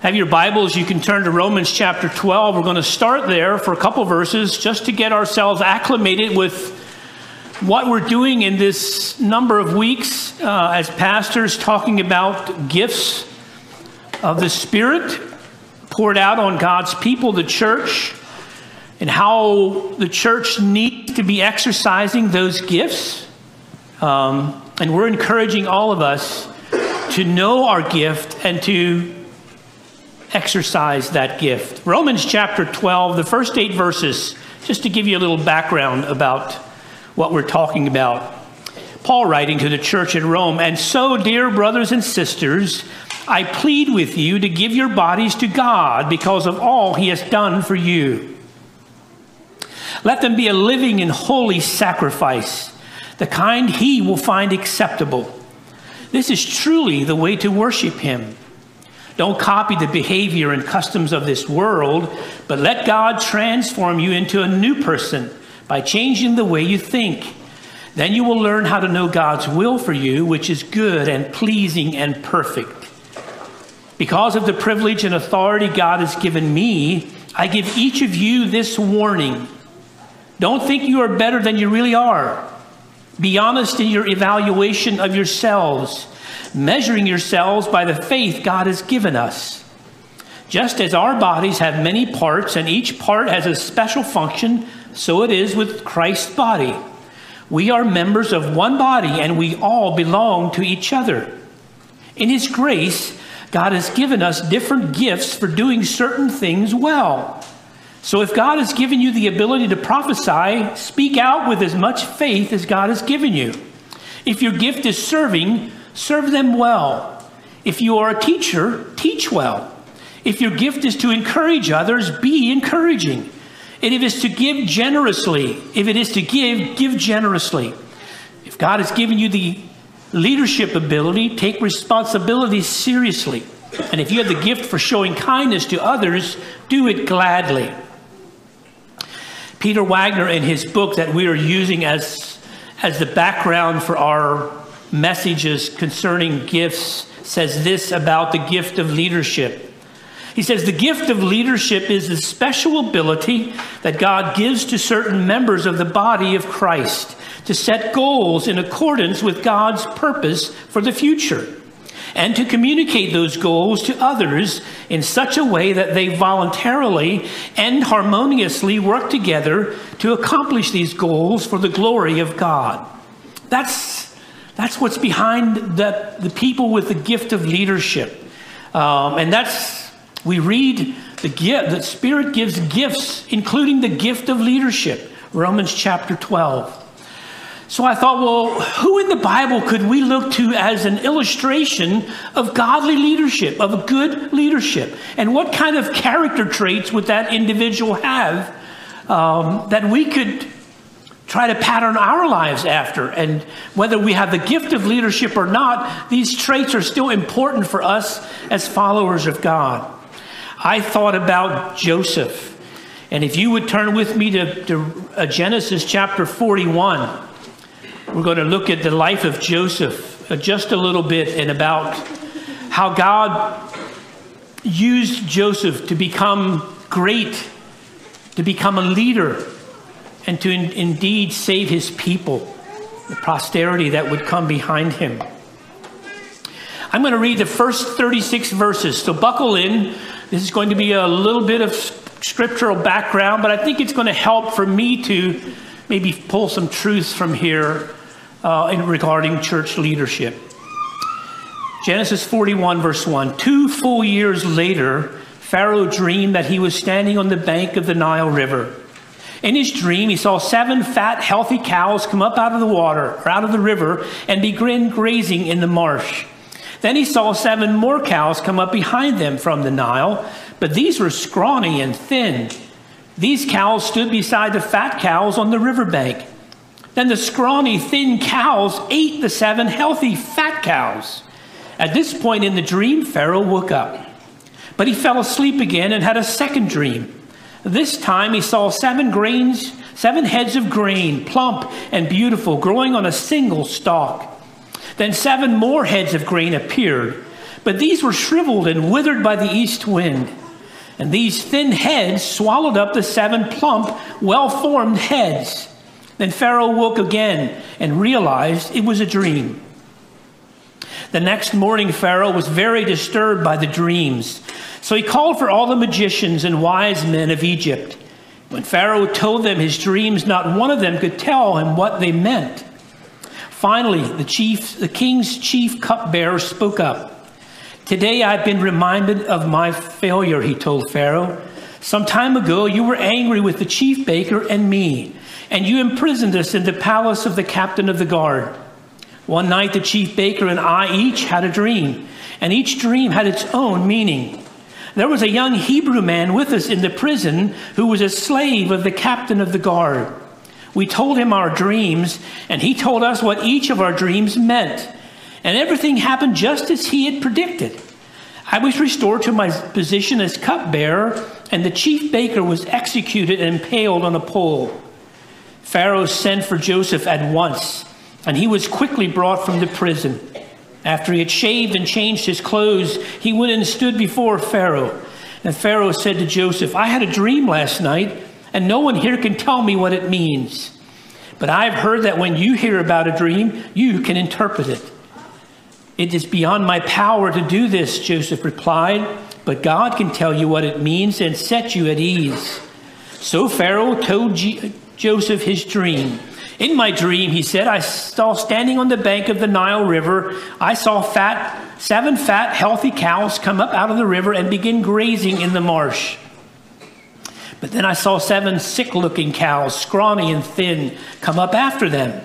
Have your Bibles, you can turn to Romans chapter 12. We're going to start there for a couple verses just to get ourselves acclimated with what we're doing in this number of weeks uh, as pastors talking about gifts of the Spirit poured out on God's people, the church, and how the church needs to be exercising those gifts. Um, and we're encouraging all of us to know our gift and to exercise that gift. Romans chapter 12, the first eight verses, just to give you a little background about what we're talking about. Paul writing to the church at Rome, and so, dear brothers and sisters, I plead with you to give your bodies to God because of all he has done for you. Let them be a living and holy sacrifice, the kind he will find acceptable. This is truly the way to worship him. Don't copy the behavior and customs of this world, but let God transform you into a new person by changing the way you think. Then you will learn how to know God's will for you, which is good and pleasing and perfect. Because of the privilege and authority God has given me, I give each of you this warning. Don't think you are better than you really are. Be honest in your evaluation of yourselves measuring yourselves by the faith God has given us. Just as our bodies have many parts and each part has a special function, so it is with Christ's body. We are members of one body and we all belong to each other. In His grace, God has given us different gifts for doing certain things well. So if God has given you the ability to prophesy, speak out with as much faith as God has given you. If your gift is serving, serve them well. If you are a teacher, teach well. If your gift is to encourage others, be encouraging. And if it's to give generously, if it is to give, give generously. If God has given you the leadership ability, take responsibility seriously. And if you have the gift for showing kindness to others, do it gladly. Peter Wagner, in his book that we are using as, as the background for our messages concerning gifts says this about the gift of leadership. He says the gift of leadership is a special ability that God gives to certain members of the body of Christ to set goals in accordance with God's purpose for the future and to communicate those goals to others in such a way that they voluntarily and harmoniously work together to accomplish these goals for the glory of God. That's that's what's behind the, the people with the gift of leadership. Um, and that's, we read the gift, the Spirit gives gifts, including the gift of leadership, Romans chapter 12. So I thought, well, who in the Bible could we look to as an illustration of godly leadership, of good leadership? And what kind of character traits would that individual have um, that we could try to pattern our lives after. And whether we have the gift of leadership or not, these traits are still important for us as followers of God. I thought about Joseph. And if you would turn with me to, to uh, Genesis chapter 41, we're going to look at the life of Joseph uh, just a little bit and about how God used Joseph to become great, to become a leader and to in, indeed save his people, the posterity that would come behind him. I'm going to read the first 36 verses, so buckle in. This is going to be a little bit of scriptural background, but I think it's going to help for me to maybe pull some truths from here uh, in regarding church leadership. Genesis 41, verse 1. Two full years later, Pharaoh dreamed that he was standing on the bank of the Nile River. In his dream, he saw seven fat, healthy cows come up out of the water, or out of the river, and begin grazing in the marsh. Then he saw seven more cows come up behind them from the Nile, but these were scrawny and thin. These cows stood beside the fat cows on the riverbank. Then the scrawny, thin cows ate the seven healthy, fat cows. At this point in the dream, Pharaoh woke up. But he fell asleep again and had a second dream. This time he saw seven grains, seven heads of grain, plump and beautiful, growing on a single stalk. Then seven more heads of grain appeared, But these were shriveled and withered by the east wind. And these thin heads swallowed up the seven plump, well formed heads. Then Pharaoh woke again and realized it was a dream. The next morning, Pharaoh was very disturbed by the dreams. So he called for all the magicians and wise men of Egypt. When Pharaoh told them his dreams, not one of them could tell him what they meant. Finally, the, chief, the king's chief cupbearer spoke up. Today I've been reminded of my failure, he told Pharaoh. Some time ago, you were angry with the chief baker and me, and you imprisoned us in the palace of the captain of the guard. One night, the chief baker and I each had a dream, and each dream had its own meaning. There was a young Hebrew man with us in the prison who was a slave of the captain of the guard. We told him our dreams, and he told us what each of our dreams meant. And everything happened just as he had predicted. I was restored to my position as cupbearer, and the chief baker was executed and impaled on a pole. Pharaoh sent for Joseph at once and he was quickly brought from the prison. After he had shaved and changed his clothes, he went and stood before Pharaoh. And Pharaoh said to Joseph, I had a dream last night, and no one here can tell me what it means. But I've heard that when you hear about a dream, you can interpret it. It is beyond my power to do this, Joseph replied, but God can tell you what it means and set you at ease. So Pharaoh told G- Joseph his dream. In my dream, he said, I saw standing on the bank of the Nile River, I saw fat, seven fat, healthy cows come up out of the river and begin grazing in the marsh. But then I saw seven sick looking cows, scrawny and thin, come up after them.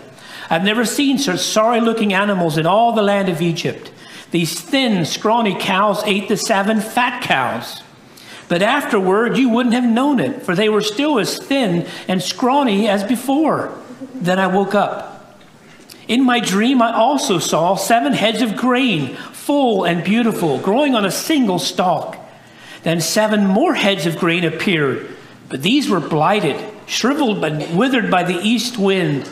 I've never seen such sorry looking animals in all the land of Egypt. These thin, scrawny cows ate the seven fat cows. But afterward, you wouldn't have known it, for they were still as thin and scrawny as before. Then I woke up. In my dream, I also saw seven heads of grain, full and beautiful, growing on a single stalk. Then seven more heads of grain appeared, but these were blighted, shriveled, and withered by the east wind.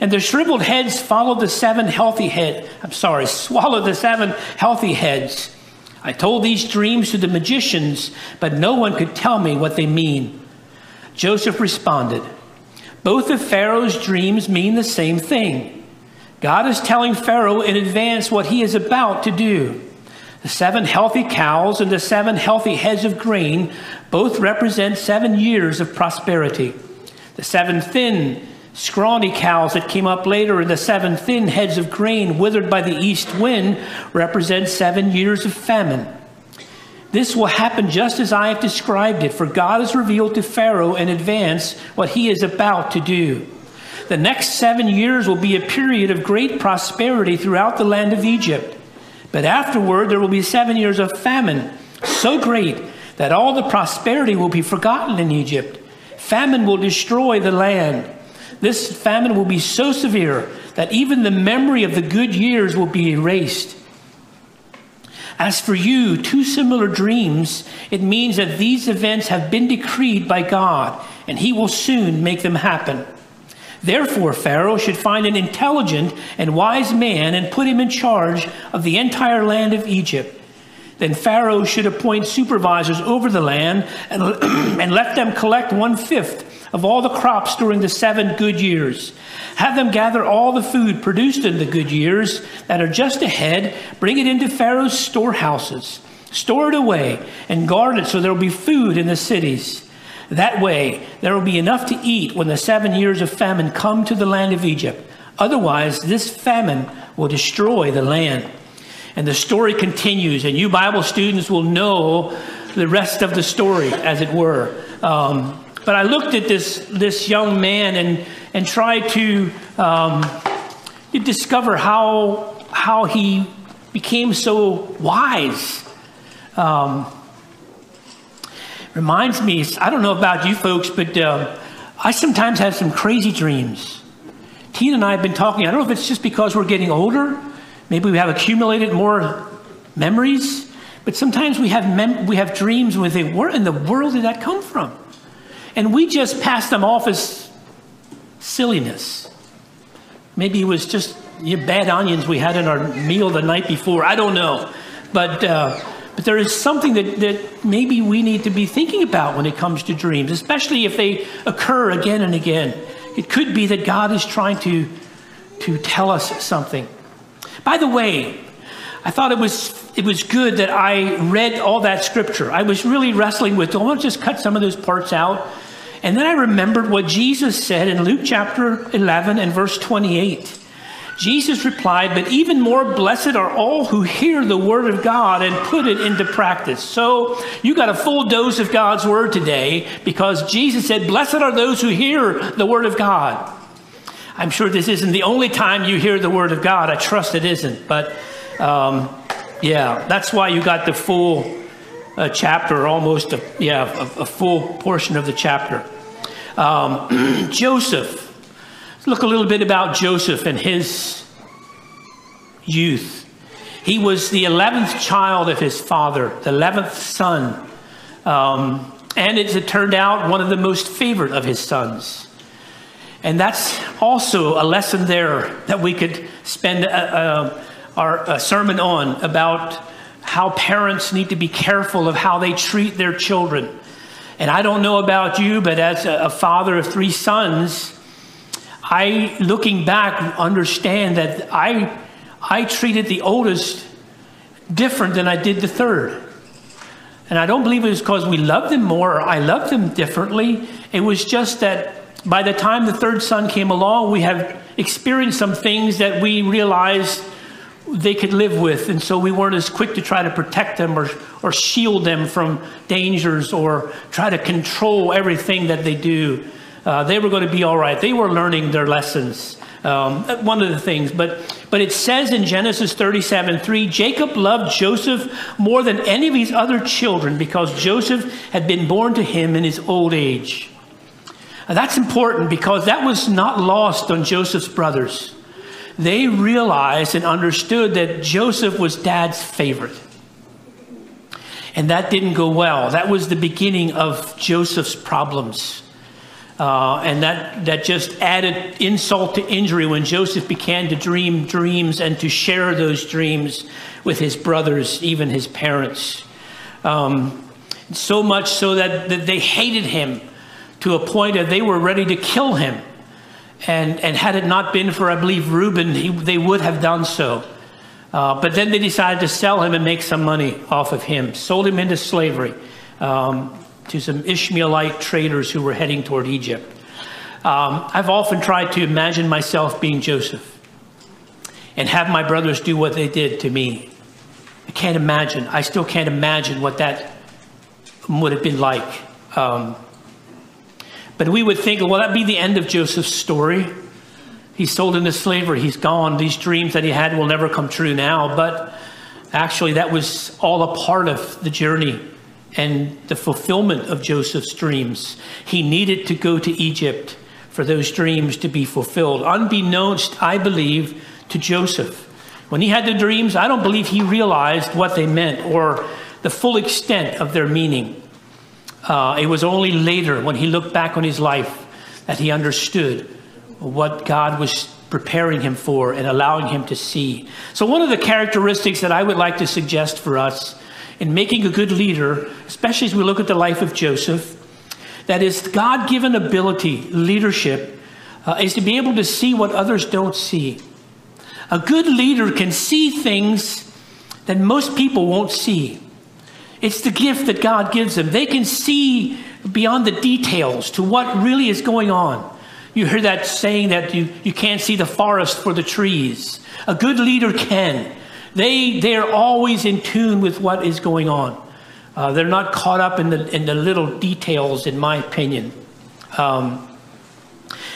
And the shriveled heads followed the seven healthy heads. I'm sorry, swallowed the seven healthy heads. I told these dreams to the magicians, but no one could tell me what they mean. Joseph responded, both of Pharaoh's dreams mean the same thing. God is telling Pharaoh in advance what he is about to do. The seven healthy cows and the seven healthy heads of grain both represent seven years of prosperity. The seven thin, scrawny cows that came up later and the seven thin heads of grain withered by the east wind represent seven years of famine. This will happen just as I have described it, for God has revealed to Pharaoh in advance what he is about to do. The next seven years will be a period of great prosperity throughout the land of Egypt. But afterward, there will be seven years of famine, so great that all the prosperity will be forgotten in Egypt. Famine will destroy the land. This famine will be so severe that even the memory of the good years will be erased. As for you, two similar dreams, it means that these events have been decreed by God, and he will soon make them happen. Therefore, Pharaoh should find an intelligent and wise man and put him in charge of the entire land of Egypt. Then Pharaoh should appoint supervisors over the land and, and let them collect one fifth of all the crops during the seven good years. Have them gather all the food produced in the good years that are just ahead, bring it into Pharaoh's storehouses, store it away, and guard it so there will be food in the cities. That way, there will be enough to eat when the seven years of famine come to the land of Egypt. Otherwise, this famine will destroy the land. And the story continues, and you Bible students will know the rest of the story, as it were. Um, but I looked at this, this young man and, and tried to um, discover how, how he became so wise. Um, reminds me, I don't know about you folks, but uh, I sometimes have some crazy dreams. Tina and I have been talking. I don't know if it's just because we're getting older. Maybe we have accumulated more memories. But sometimes we have, mem- we have dreams with think, where in the world did that come from? And we just passed them off as silliness. Maybe it was just bad onions we had in our meal the night before. I don't know. But, uh, but there is something that, that maybe we need to be thinking about when it comes to dreams, especially if they occur again and again. It could be that God is trying to, to tell us something. By the way, I thought it was it was good that I read all that scripture. I was really wrestling with, oh, I just cut some of those parts out? And then I remembered what Jesus said in Luke chapter 11 and verse 28. Jesus replied, But even more blessed are all who hear the word of God and put it into practice. So you got a full dose of God's word today because Jesus said, Blessed are those who hear the word of God. I'm sure this isn't the only time you hear the word of God. I trust it isn't. But um, yeah, that's why you got the full uh, chapter, almost a, yeah, a, a, full portion of the chapter. Um, Joseph. Let's look a little bit about Joseph and his youth. He was the 11th child of his father, the 11th son. Um, and it turned out, one of the most favored of his sons. And that's also a lesson there that we could spend a, a, our sermon on about how parents need to be careful of how they treat their children. And I don't know about you, but as a, a father of three sons, I, looking back, understand that I, I treated the oldest different than I did the third. And I don't believe it was because we loved them more or I loved them differently. It was just that by the time the third son came along, we have experienced some things that we realized they could live with. And so we weren't as quick to try to protect them or, or shield them from dangers or try to control everything that they do. Uh, they were going to be all right. They were learning their lessons. Um, one of the things, but but it says in Genesis 37 3, Jacob loved Joseph more than any of his other children because Joseph had been born to him in his old age. Now, that's important because that was not lost on Joseph's brothers they realized and understood that Joseph was dad's favorite. And that didn't go well. That was the beginning of Joseph's problems. Uh, and that, that just added insult to injury when Joseph began to dream dreams and to share those dreams with his brothers, even his parents. Um, so much so that, that they hated him to a point that they were ready to kill him. And, and had it not been for, I believe, Reuben, he, they would have done so. Uh, but then they decided to sell him and make some money off of him, sold him into slavery um, to some Ishmaelite traders who were heading toward Egypt. Um, I've often tried to imagine myself being Joseph and have my brothers do what they did to me. I can't imagine. I still can't imagine what that would have been like. Um, but we would think, well, that'd be the end of Joseph's story. He's sold into slavery. He's gone. These dreams that he had will never come true now. But actually, that was all a part of the journey and the fulfillment of Joseph's dreams. He needed to go to Egypt for those dreams to be fulfilled. Unbeknownst, I believe, to Joseph. When he had the dreams, I don't believe he realized what they meant or the full extent of their meaning. Uh, it was only later, when he looked back on his life, that he understood what God was preparing him for and allowing him to see. So, one of the characteristics that I would like to suggest for us in making a good leader, especially as we look at the life of Joseph, that is God given ability, leadership, uh, is to be able to see what others don't see. A good leader can see things that most people won't see. It's the gift that God gives them. They can see beyond the details to what really is going on. You hear that saying that you, you can't see the forest for the trees. A good leader can. They, they're always in tune with what is going on. Uh, they're not caught up in the, in the little details, in my opinion. Um,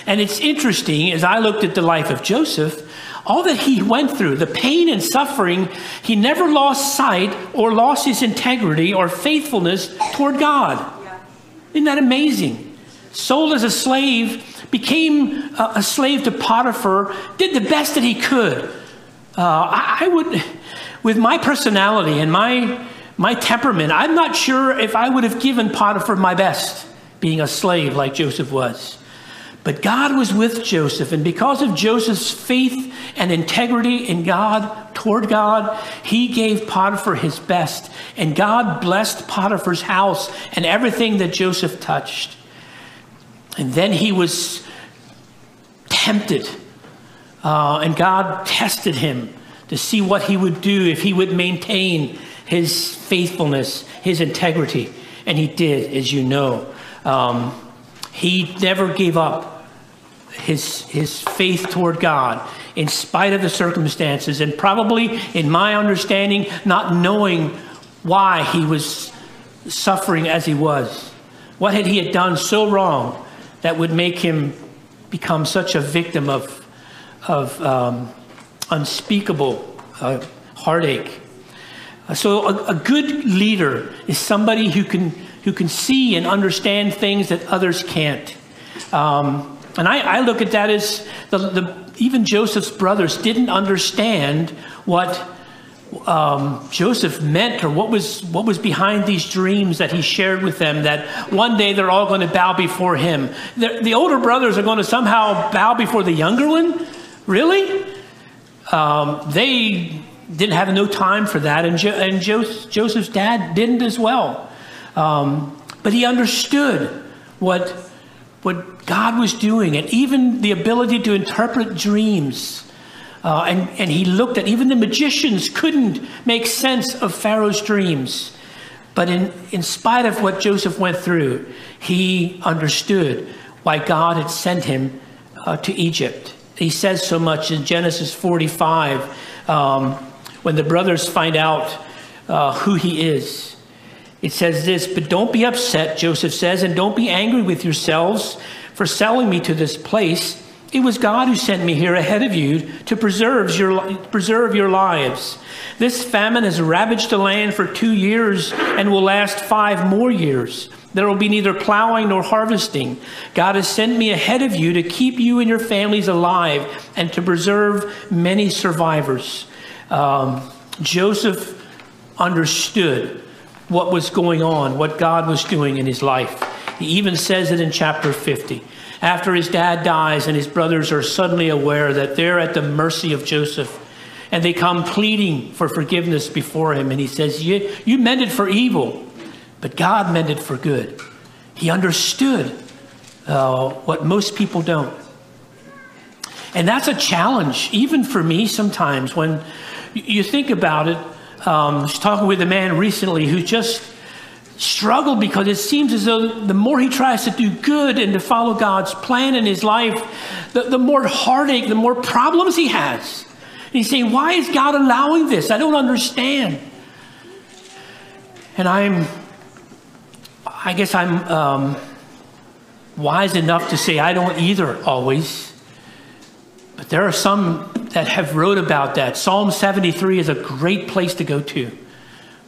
and it's interesting, as I looked at the life of Joseph, all that he went through, the pain and suffering, he never lost sight or lost his integrity or faithfulness toward God. Isn't that amazing? Sold as a slave, became a, slave to Potiphar, did the best that he could. Uh, I, I would, with my personality and my, my temperament, I'm not sure if I would have given Potiphar my best being a slave like Joseph was. But God was with Joseph, and because of Joseph's faith and integrity in God, toward God, he gave Potiphar his best. And God blessed Potiphar's house and everything that Joseph touched. And then he was tempted. Uh, and God tested him to see what he would do if he would maintain his faithfulness, his integrity. And he did, as you know. Um, he never gave up his, his faith toward God in spite of the circumstances, and probably, in my understanding, not knowing why he was suffering as he was. What had he had done so wrong that would make him become such a victim of, of um, unspeakable uh, heartache? So, a, a good leader is somebody who can, who can see and understand things that others can't. Um, and I, I, look at that as the, the, even Joseph's brothers didn't understand what um, Joseph meant or what was, what was behind these dreams that he shared with them that one day they're all going to bow before him. The, the older brothers are going to somehow bow before the younger one? Really? Um, they didn't have no time for that, and, jo- and jo- Joseph's dad didn't as well. Um, but he understood what, what God was doing, and even the ability to interpret dreams. Uh, and, and he looked at even the magicians couldn't make sense of Pharaoh's dreams. But in, in spite of what Joseph went through, he understood why God had sent him uh, to Egypt. He says so much in Genesis 45. Um, when the brothers find out uh, who he is. It says this, but don't be upset, Joseph says, and don't be angry with yourselves for selling me to this place. It was God who sent me here ahead of you to preserve your, preserve your lives. This famine has ravaged the land for two years and will last five more years. There will be neither plowing nor harvesting. God has sent me ahead of you to keep you and your families alive and to preserve many survivors. Um, Joseph understood what was going on, what God was doing in his life. He even says it in chapter 50. After his dad dies and his brothers are suddenly aware that they're at the mercy of Joseph, and they come pleading for forgiveness before him, and he says, You, you meant it for evil, but God meant it for good. He understood uh, what most people don't. And that's a challenge, even for me sometimes, when you think about it. Um, I was talking with a man recently who just struggled because it seems as though the more he tries to do good and to follow God's plan in his life, the, the more heartache, the more problems he has. And he's saying, Why is God allowing this? I don't understand. And I'm, I guess I'm um, wise enough to say I don't either always. But there are some that have wrote about that. Psalm 73 is a great place to go to,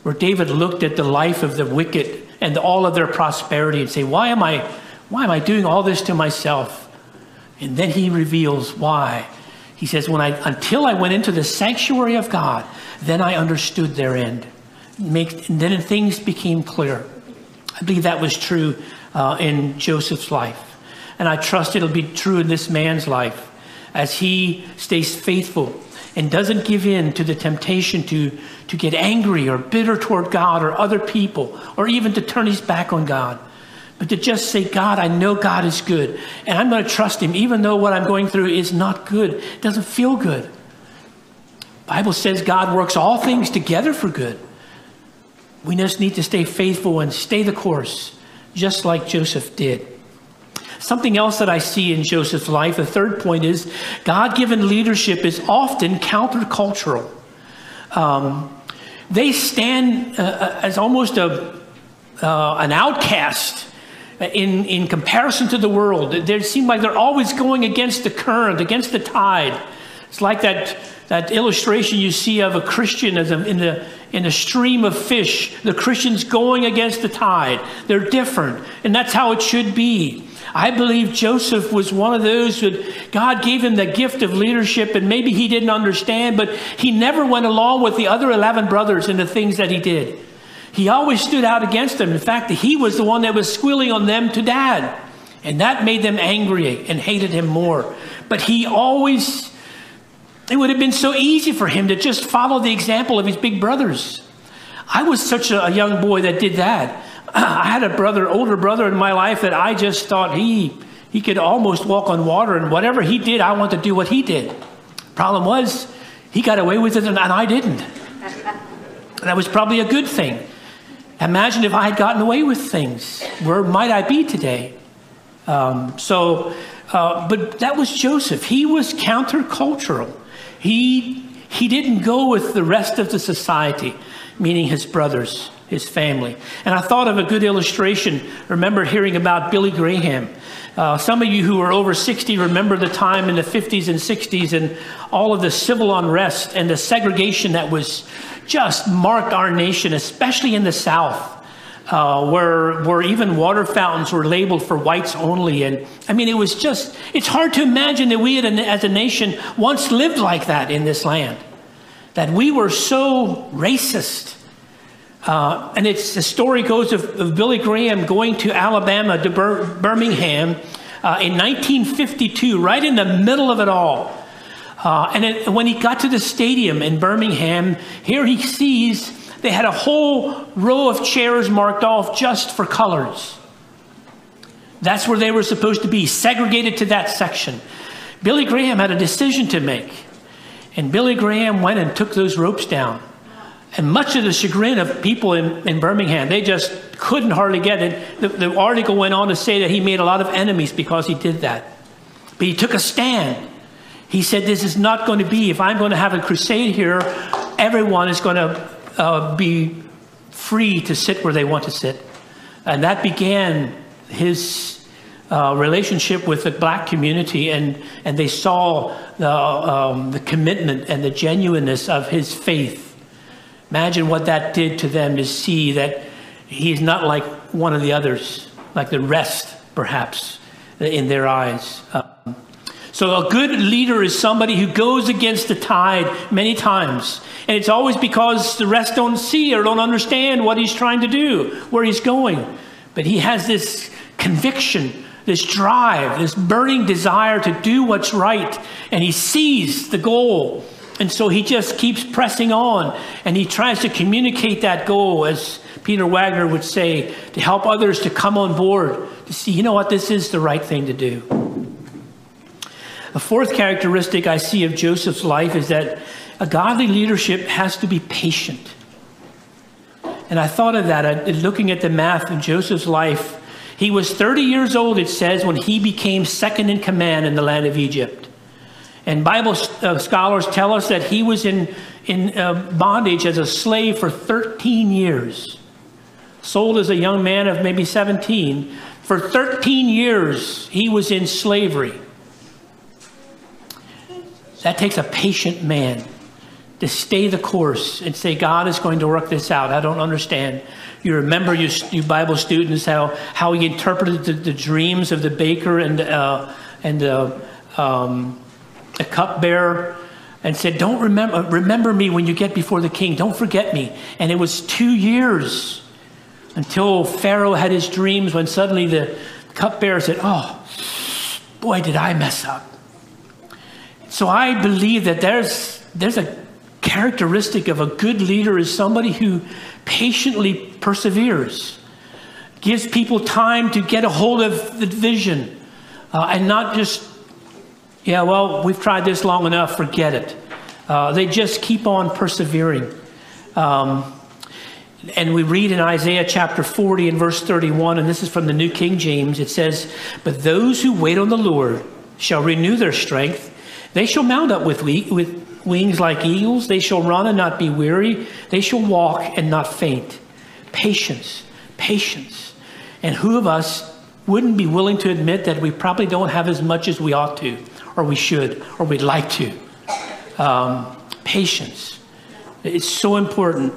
where David looked at the life of the wicked and all of their prosperity and say, why am I, why am I doing all this to myself? And then he reveals why. He says, when I, until I went into the sanctuary of God, then I understood their end. Make, then things became clear. I believe that was true uh, in Joseph's life. And I trust it'll be true in this man's life as he stays faithful and doesn't give in to the temptation to, to get angry or bitter toward God or other people, or even to turn his back on God. But to just say, God, I know God is good, and I'm going to trust him, even though what I'm going through is not good. It doesn't feel good. Bible says God works all things together for good. We just need to stay faithful and stay the course, just like Joseph did. Something else that I see in Joseph's life, the third point is God given leadership is often countercultural. Um, they stand uh, uh, as almost a, uh, an outcast in, in comparison to the world. They seem like they're always going against the current, against the tide. It's like that, that illustration you see of a Christian as a, in, the, in a stream of fish. The Christian's going against the tide. They're different, and that's how it should be. I believe Joseph was one of those that God gave him the gift of leadership, and maybe he didn't understand, but he never went along with the other 11 brothers in the things that he did. He always stood out against them. In fact, he was the one that was squealing on them to dad. And that made them angry and hated him more. But he always it would have been so easy for him to just follow the example of his big brothers. I was such a, young boy that did that. I had a brother, older brother in my life that I just thought he he could almost walk on water, and whatever he did, I want to do what he did. Problem was, he got away with it, and I didn't. that was probably a good thing. Imagine if I had gotten away with things. Where might I be today? Um, so, uh, but that was Joseph. He was countercultural. He he didn't go with the rest of the society, meaning his brothers, his family. And I thought of a good illustration. Remember hearing about Billy Graham. Uh, some of you who are over 60 remember the time in the 50s and 60s and all of the civil unrest and the segregation that was just marked our nation, especially in the South. Uh, where where even water fountains were labeled for whites only, and I mean it was just it's hard to imagine that we as a nation once lived like that in this land, that we were so racist, uh, and it's the story goes of, of, Billy Graham going to Alabama, to Bir- Birmingham, uh, in 1952, right in the middle of it all. Uh, and it, when he got to the stadium in Birmingham, here he sees they had a whole row of chairs marked off just for colors. That's where they were supposed to be, segregated to that section. Billy Graham had a decision to make. And Billy Graham went and took those ropes down. And much of the chagrin of people in, in Birmingham, they just couldn't hardly get it. The, the article went on to say that he made a lot of enemies because he did that. But he took a stand. He said, This is not going to be, if I'm going to have a crusade here, everyone is going to uh, be free to sit where they want to sit. And that began his uh, relationship with the black community, and, and they saw the, um, the commitment and the genuineness of his faith Imagine what that did to them to see that he's not like one of the others, like the rest, perhaps, in their eyes. Um, so, a good leader is somebody who goes against the tide many times. And it's always because the rest don't see or don't understand what he's trying to do, where he's going. But he has this conviction, this drive, this burning desire to do what's right. And he sees the goal and so he just keeps pressing on and he tries to communicate that goal, as Peter Wagner would say, to help others to come on board, to see, you know what, this is the right thing to do. A fourth characteristic I see of Joseph's life is that a godly leadership has to be patient. And I thought of that looking at the math of Joseph's life. He was 30 years old, it says, when he became second in command in the land of Egypt. And Bible uh, scholars tell us that he was in, in uh, bondage as a slave for 13 years. Sold as a young man of maybe 17. For 13 years, he was in slavery. That takes a patient man to stay the course and say, God is going to work this out. I don't understand. You remember, you, you Bible students, how, how he interpreted the, the dreams of the baker and, uh, and uh, um, the cupbearer, and said, Don't remember, remember me when you get before the king. Don't forget me. And it was two years until Pharaoh had his dreams when suddenly the cupbearer said, Oh, boy, did I mess up. So I believe that there's, there's a characteristic of a good leader is somebody who patiently perseveres, gives people time to get a hold of the vision, uh, and not just yeah, well, we've tried this long enough, forget it. Uh, they just keep on persevering. Um, and we read in Isaiah chapter 40 and verse 31, and this is from the New King James, it says, But those who wait on the Lord shall renew their strength. They shall mount up with, we- with wings like eagles. They shall run and not be weary. They shall walk and not faint. Patience, patience. And who of us wouldn't be willing to admit that we probably don't have as much as we ought to? or we should, or we'd like to. Um, patience. It's so important.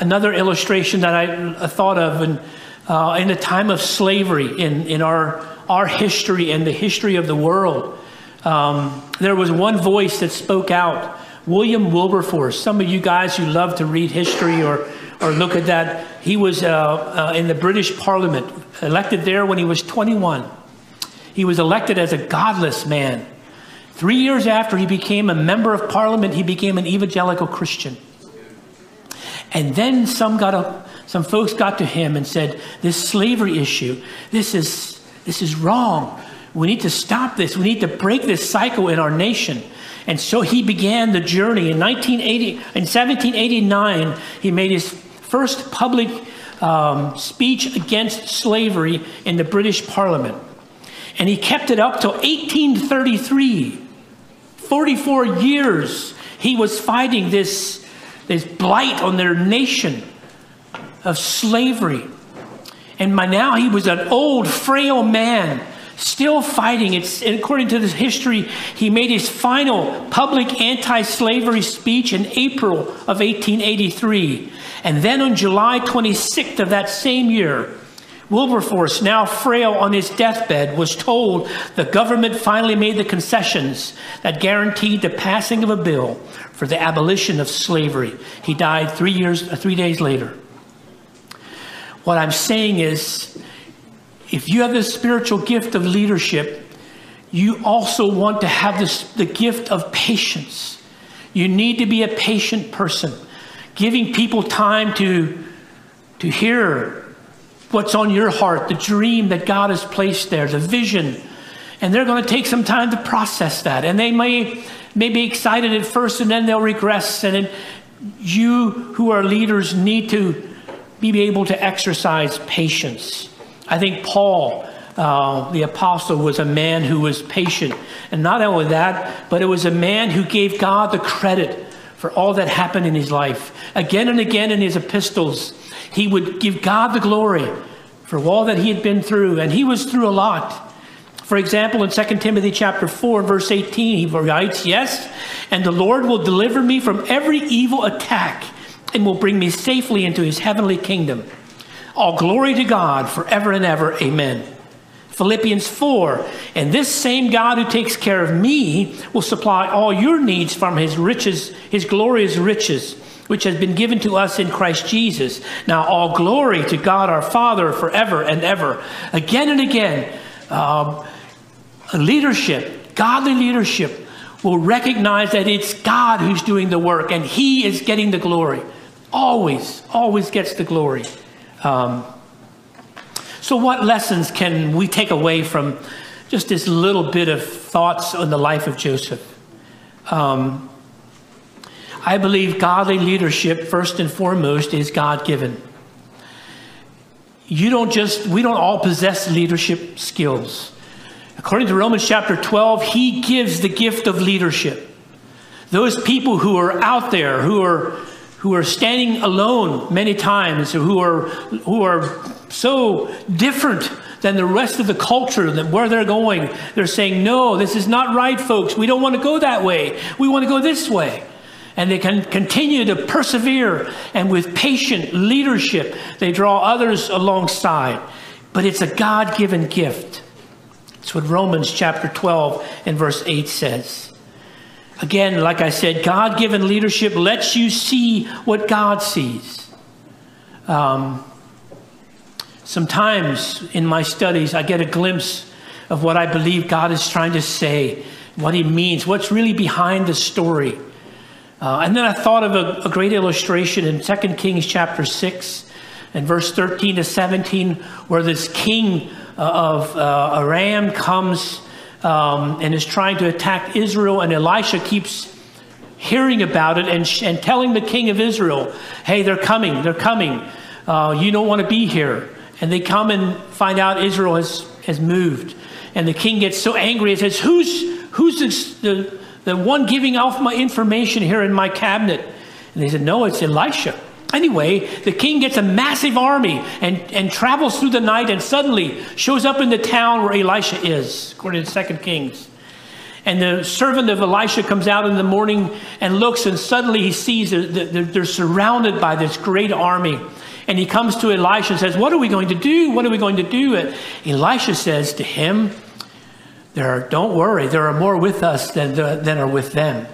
Another illustration that I thought of in, uh, in the time of slavery in, in our, our history and the history of the world, um, there was one voice that spoke out. William Wilberforce. Some of you guys who love to read history or, or look at that, he was uh, uh, in the British Parliament, elected there when he was 21. He was elected as a godless man. Three years after he became a member of parliament, he became an evangelical Christian. And then some got up, some folks got to him and said, This slavery issue, this is this is wrong. We need to stop this. We need to break this cycle in our nation. And so he began the journey. In 1980, in 1789, he made his first public um, speech against slavery in the British Parliament. And he kept it up till 1833. 44 years he was fighting this, this blight on their nation of slavery. And by now he was an old, frail man, still fighting. It's, according to this history, he made his final public anti slavery speech in April of 1883. And then on July 26th of that same year, Wilberforce, now frail on his deathbed, was told the government finally made the concessions that guaranteed the passing of a bill for the abolition of slavery. He died three years, three days later. What I'm saying is, if you have the spiritual gift of leadership, you also want to have this, the gift of patience. You need to be a patient person, giving people time to, to hear what's on your heart, the dream that God has placed there, the vision. And they're going to take some time to process that. And they may, may be excited at first and then they'll regress. And you who are leaders need to be able to exercise patience. I think Paul, uh, the apostle, was a man who was patient. And not only that, but it was a man who gave God the credit for all that happened in his life. Again and again in his epistles, he would give God the glory for all that he had been through, and he was through a lot. For example, in 2 Timothy chapter 4, verse 18, he writes, Yes, and the Lord will deliver me from every evil attack and will bring me safely into his heavenly kingdom. All glory to God forever and ever. Amen. Philippians 4, and this same God who takes care of me will supply all your needs from his riches, his glorious riches which has been given to us in Christ Jesus. Now, all glory to God our Father forever and ever. Again and again, um, leadership, godly leadership, will recognize that it's God who's doing the work and He is getting the glory. Always, always gets the glory. Um, so, what lessons can we take away from just this little bit of thoughts on the life of Joseph? Um, I believe godly leadership, first and foremost, is God given. You don't just, we don't all possess leadership skills. According to Romans chapter 12, he gives the gift of leadership. Those people who are out there, who are, who are standing alone many times, who are, who are so different than the rest of the culture, that where they're going, they're saying, no, this is not right, folks. We don't want to go that way. We want to go this way. And they can continue to persevere and with patient leadership they draw others alongside. But it's a god-given gift. It's what romans chapter 12 and verse 8 says again like i said god-given leadership lets you see what god sees. Um, sometimes in my studies i get a glimpse of what i believe god is trying to say what he means what's really behind the story. Uh, and then I thought of a, a, great illustration in 2 Kings chapter 6 and verse 13 to 17, where this king uh, of uh, Aram comes um, and is trying to attack Israel, and Elisha keeps hearing about it and, and telling the king of Israel, hey, they're coming, they're coming. Uh, you don't want to be here. And they come and find out Israel has, has moved. And the king gets so angry and says, who's, who's this, the, the one giving off my information here in my cabinet. And they said, No, it's Elisha. Anyway, the king gets a massive army and, and travels through the night and suddenly shows up in the town where Elisha is, according to 2 Kings. And the servant of Elisha comes out in the morning and looks, and suddenly he sees that they're surrounded by this great army. And he comes to Elisha and says, What are we going to do? What are we going to do? And Elisha says to him, there are, don't worry, there are more with us than, than are with them.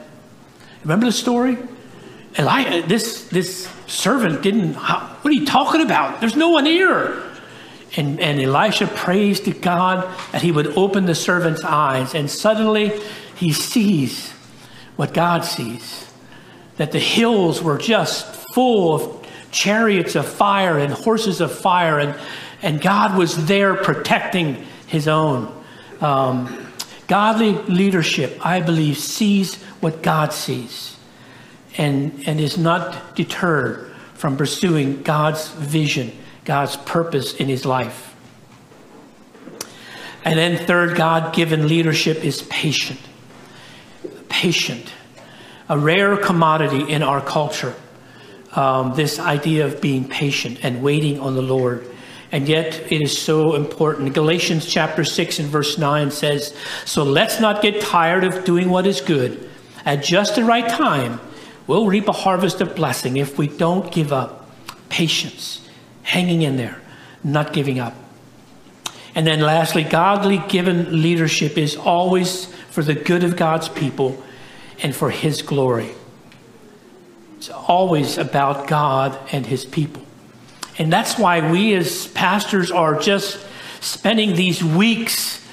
Remember the story? Eli, this, this servant didn't, what are you talking about? There's no one here. And, and Elisha prays to God that he would open the servant's eyes. And suddenly he sees what God sees. That the hills were just full of chariots of fire and horses of fire, and, and God was there protecting his own. Um, godly leadership, I believe, sees what God sees and, and is not deterred from pursuing God's vision, God's purpose in his life. And then, third, God given leadership is patient. Patient, a rare commodity in our culture. Um, this idea of being patient and waiting on the Lord. And yet, it is so important. Galatians chapter 6 and verse 9 says, So let's not get tired of doing what is good. At just the right time, we'll reap a harvest of blessing if we don't give up. Patience, hanging in there, not giving up. And then lastly, godly given leadership is always for the good of God's people and for his glory. It's always about God and his people. And that's why we as pastors are just spending these weeks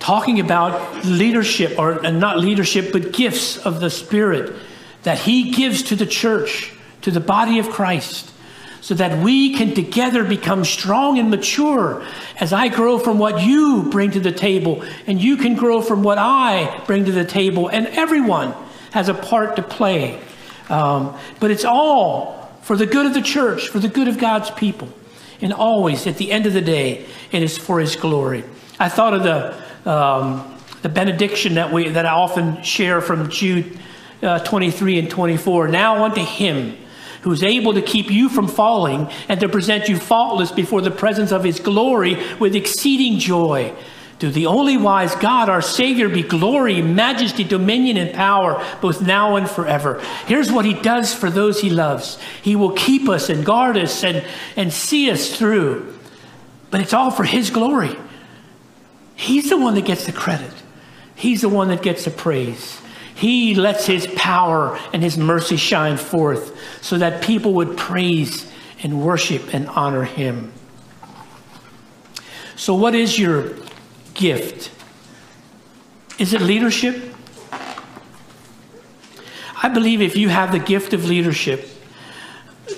talking about leadership, or not leadership, but gifts of the Spirit that he gives to the church, to the body of Christ so that we can together become strong and mature as I grow from what you bring to the table, and you can grow from what I bring to the table, and everyone has a part to play. Um, but it's all for the good of the church, for the good of God's people. And always, at the end of the day, it is for His glory. I thought of the, um, the benediction that, we, that I often share from Jude uh, 23 and 24. Now unto Him who is able to keep you from falling and to present you faultless before the presence of his glory with exceeding joy. To the only wise God, our Savior, be glory, majesty, dominion, and power, both now and forever. Here's what He does for those He loves He will keep us and guard us and, and see us through. But it's all for His glory. He's the one that gets the credit, He's the one that gets the praise. He lets his power and his mercy shine forth so that people would praise and worship and honor him. So, what is your gift? Is it leadership? I believe if you have the gift of leadership,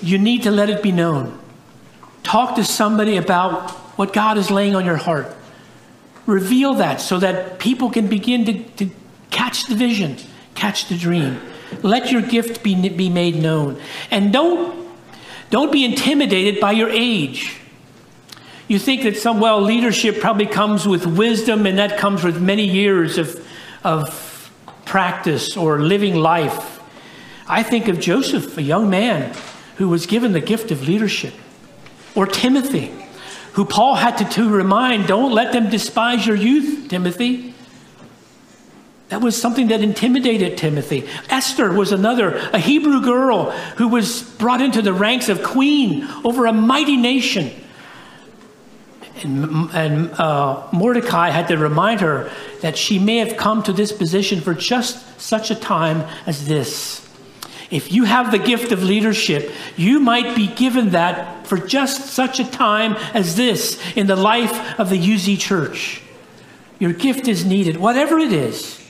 you need to let it be known. Talk to somebody about what God is laying on your heart. Reveal that so that people can begin to, to Catch the vision, catch the dream. Let your gift be, be made known. And don't, don't be intimidated by your age. You think that some, well, leadership probably comes with wisdom, and that comes with many years of, of practice or living life. I think of Joseph, a young man who was given the gift of leadership, or Timothy, who Paul had to, to remind don't let them despise your youth, Timothy. That was something that intimidated Timothy. Esther was another, a Hebrew girl who was brought into the ranks of queen over a mighty nation. And, and uh, Mordecai had to remind her that she may have come to this position for just such a time as this. If you have the gift of leadership, you might be given that for just such a time as this in the life of the UZ church. Your gift is needed, whatever it is.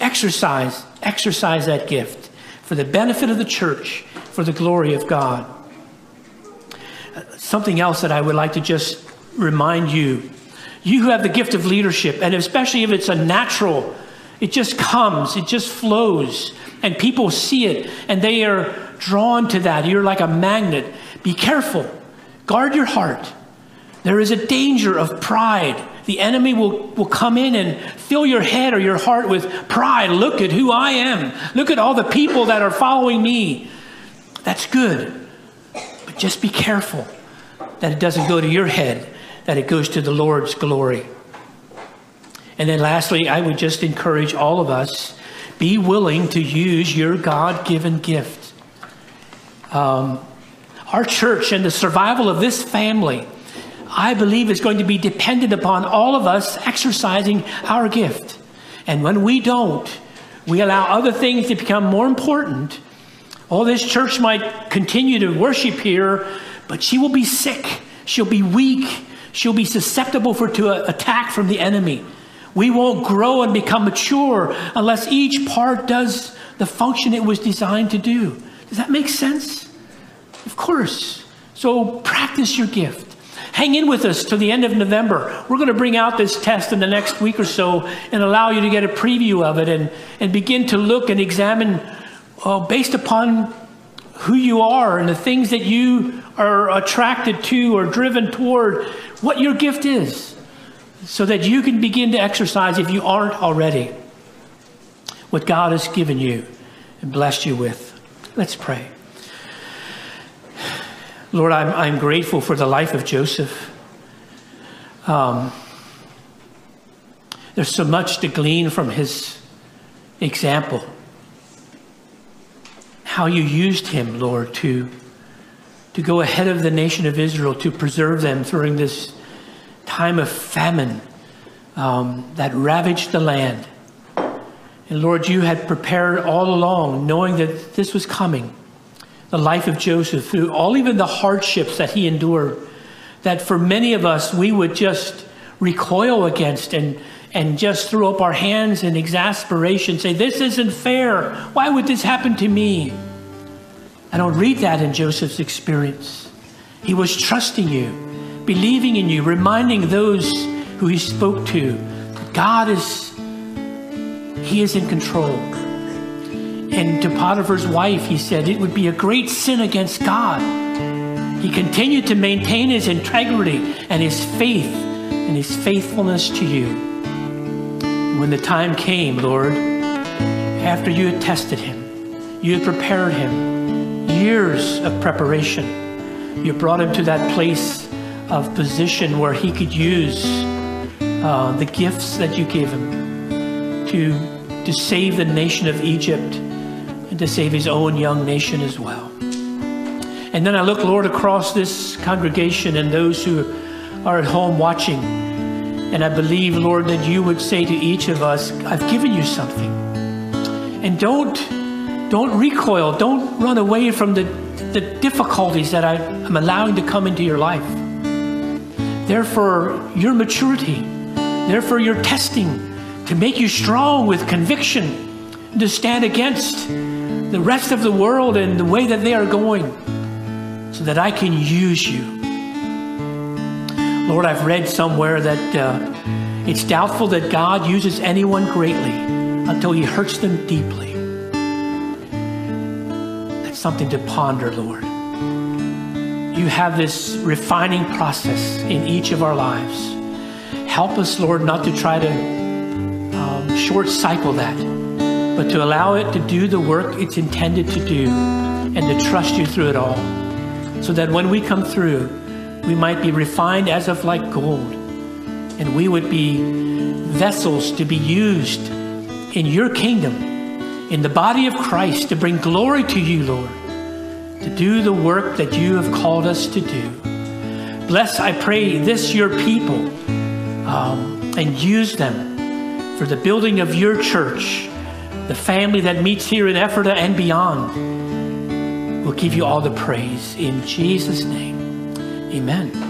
Exercise, exercise that gift for the benefit of the church, for the glory of God. Something else that I would like to just remind you you who have the gift of leadership, and especially if it's a natural, it just comes, it just flows, and people see it and they are drawn to that. You're like a magnet. Be careful, guard your heart. There is a danger of pride the enemy will, will come in and fill your head or your heart with pride. Look at who I am. Look at all the people that are following me. That's good. But just be careful that it doesn't go to your head, that it goes to the Lord's glory. And then lastly, I would just encourage all of us be willing to use your God given gift. Um, our church and the survival of this family I believe is going to be dependent upon all of us exercising our gift. And when we don't, we allow other things to become more important. Oh, this church might continue to worship here, but she will be sick. She'll be weak. She'll be susceptible for to attack from the enemy. We won't grow and become mature unless each part does the function it was designed to do. Does that make sense? Of course. So practice your gift. Hang in with us till the end of November. We're going to bring out this test in the next week or so and allow you to get a preview of it and, and begin to look and examine uh, based upon who you are and the things that you are attracted to or driven toward, what your gift is, so that you can begin to exercise, if you aren't already, what God has given you and blessed you with. Let's pray. Lord, I'm, I'm grateful for the life of Joseph. Um, there's so much to glean from his example. How you used him, Lord, to, to go ahead of the nation of Israel, to preserve them during this time of famine um, that ravaged the land. And Lord, you had prepared all along, knowing that this was coming the life of Joseph, through all even the hardships that he endured, that for many of us we would just recoil against and, and just throw up our hands in exasperation, say, This isn't fair. Why would this happen to me? I don't read that in Joseph's experience. He was trusting you, believing in you, reminding those who he spoke to God is, He is in control. And to Potiphar's wife, he said, it would be a great sin against God. He continued to maintain his integrity and his faith and his faithfulness to you. When the time came, Lord, after you had tested him, you had prepared him, years of preparation, you brought him to that place of position where he could use uh, the gifts that you gave him to, to save the nation of Egypt to save his own young nation as well. And then I look, Lord, across this congregation and those who are at home watching. And I believe, Lord, that you would say to each of us, I've given you something. And don't, don't recoil, don't run away from the, the difficulties that I am allowing to come into your life. Therefore, your maturity, therefore, your testing to make you strong with conviction, to stand against the rest of the world and the way that they are going so that I can use you. Lord, I've read somewhere that uh, it's doubtful that God uses anyone greatly until he hurts them deeply. That's something to ponder, Lord. You have this refining process in each of our lives. Help us, Lord, not to try to um, short cycle that but to allow it to do the work it's intended to do and to trust you through it all. So that when we come through, we might be refined as of like gold and we would be vessels to be used in your kingdom, in the body of Christ, to bring glory to you, Lord, to do the work that you have called us to do. Bless, I pray, this your people um, and use them for the building of your church the family that meets here in Ephrata and beyond will give you all the praise. In Jesus' name, amen.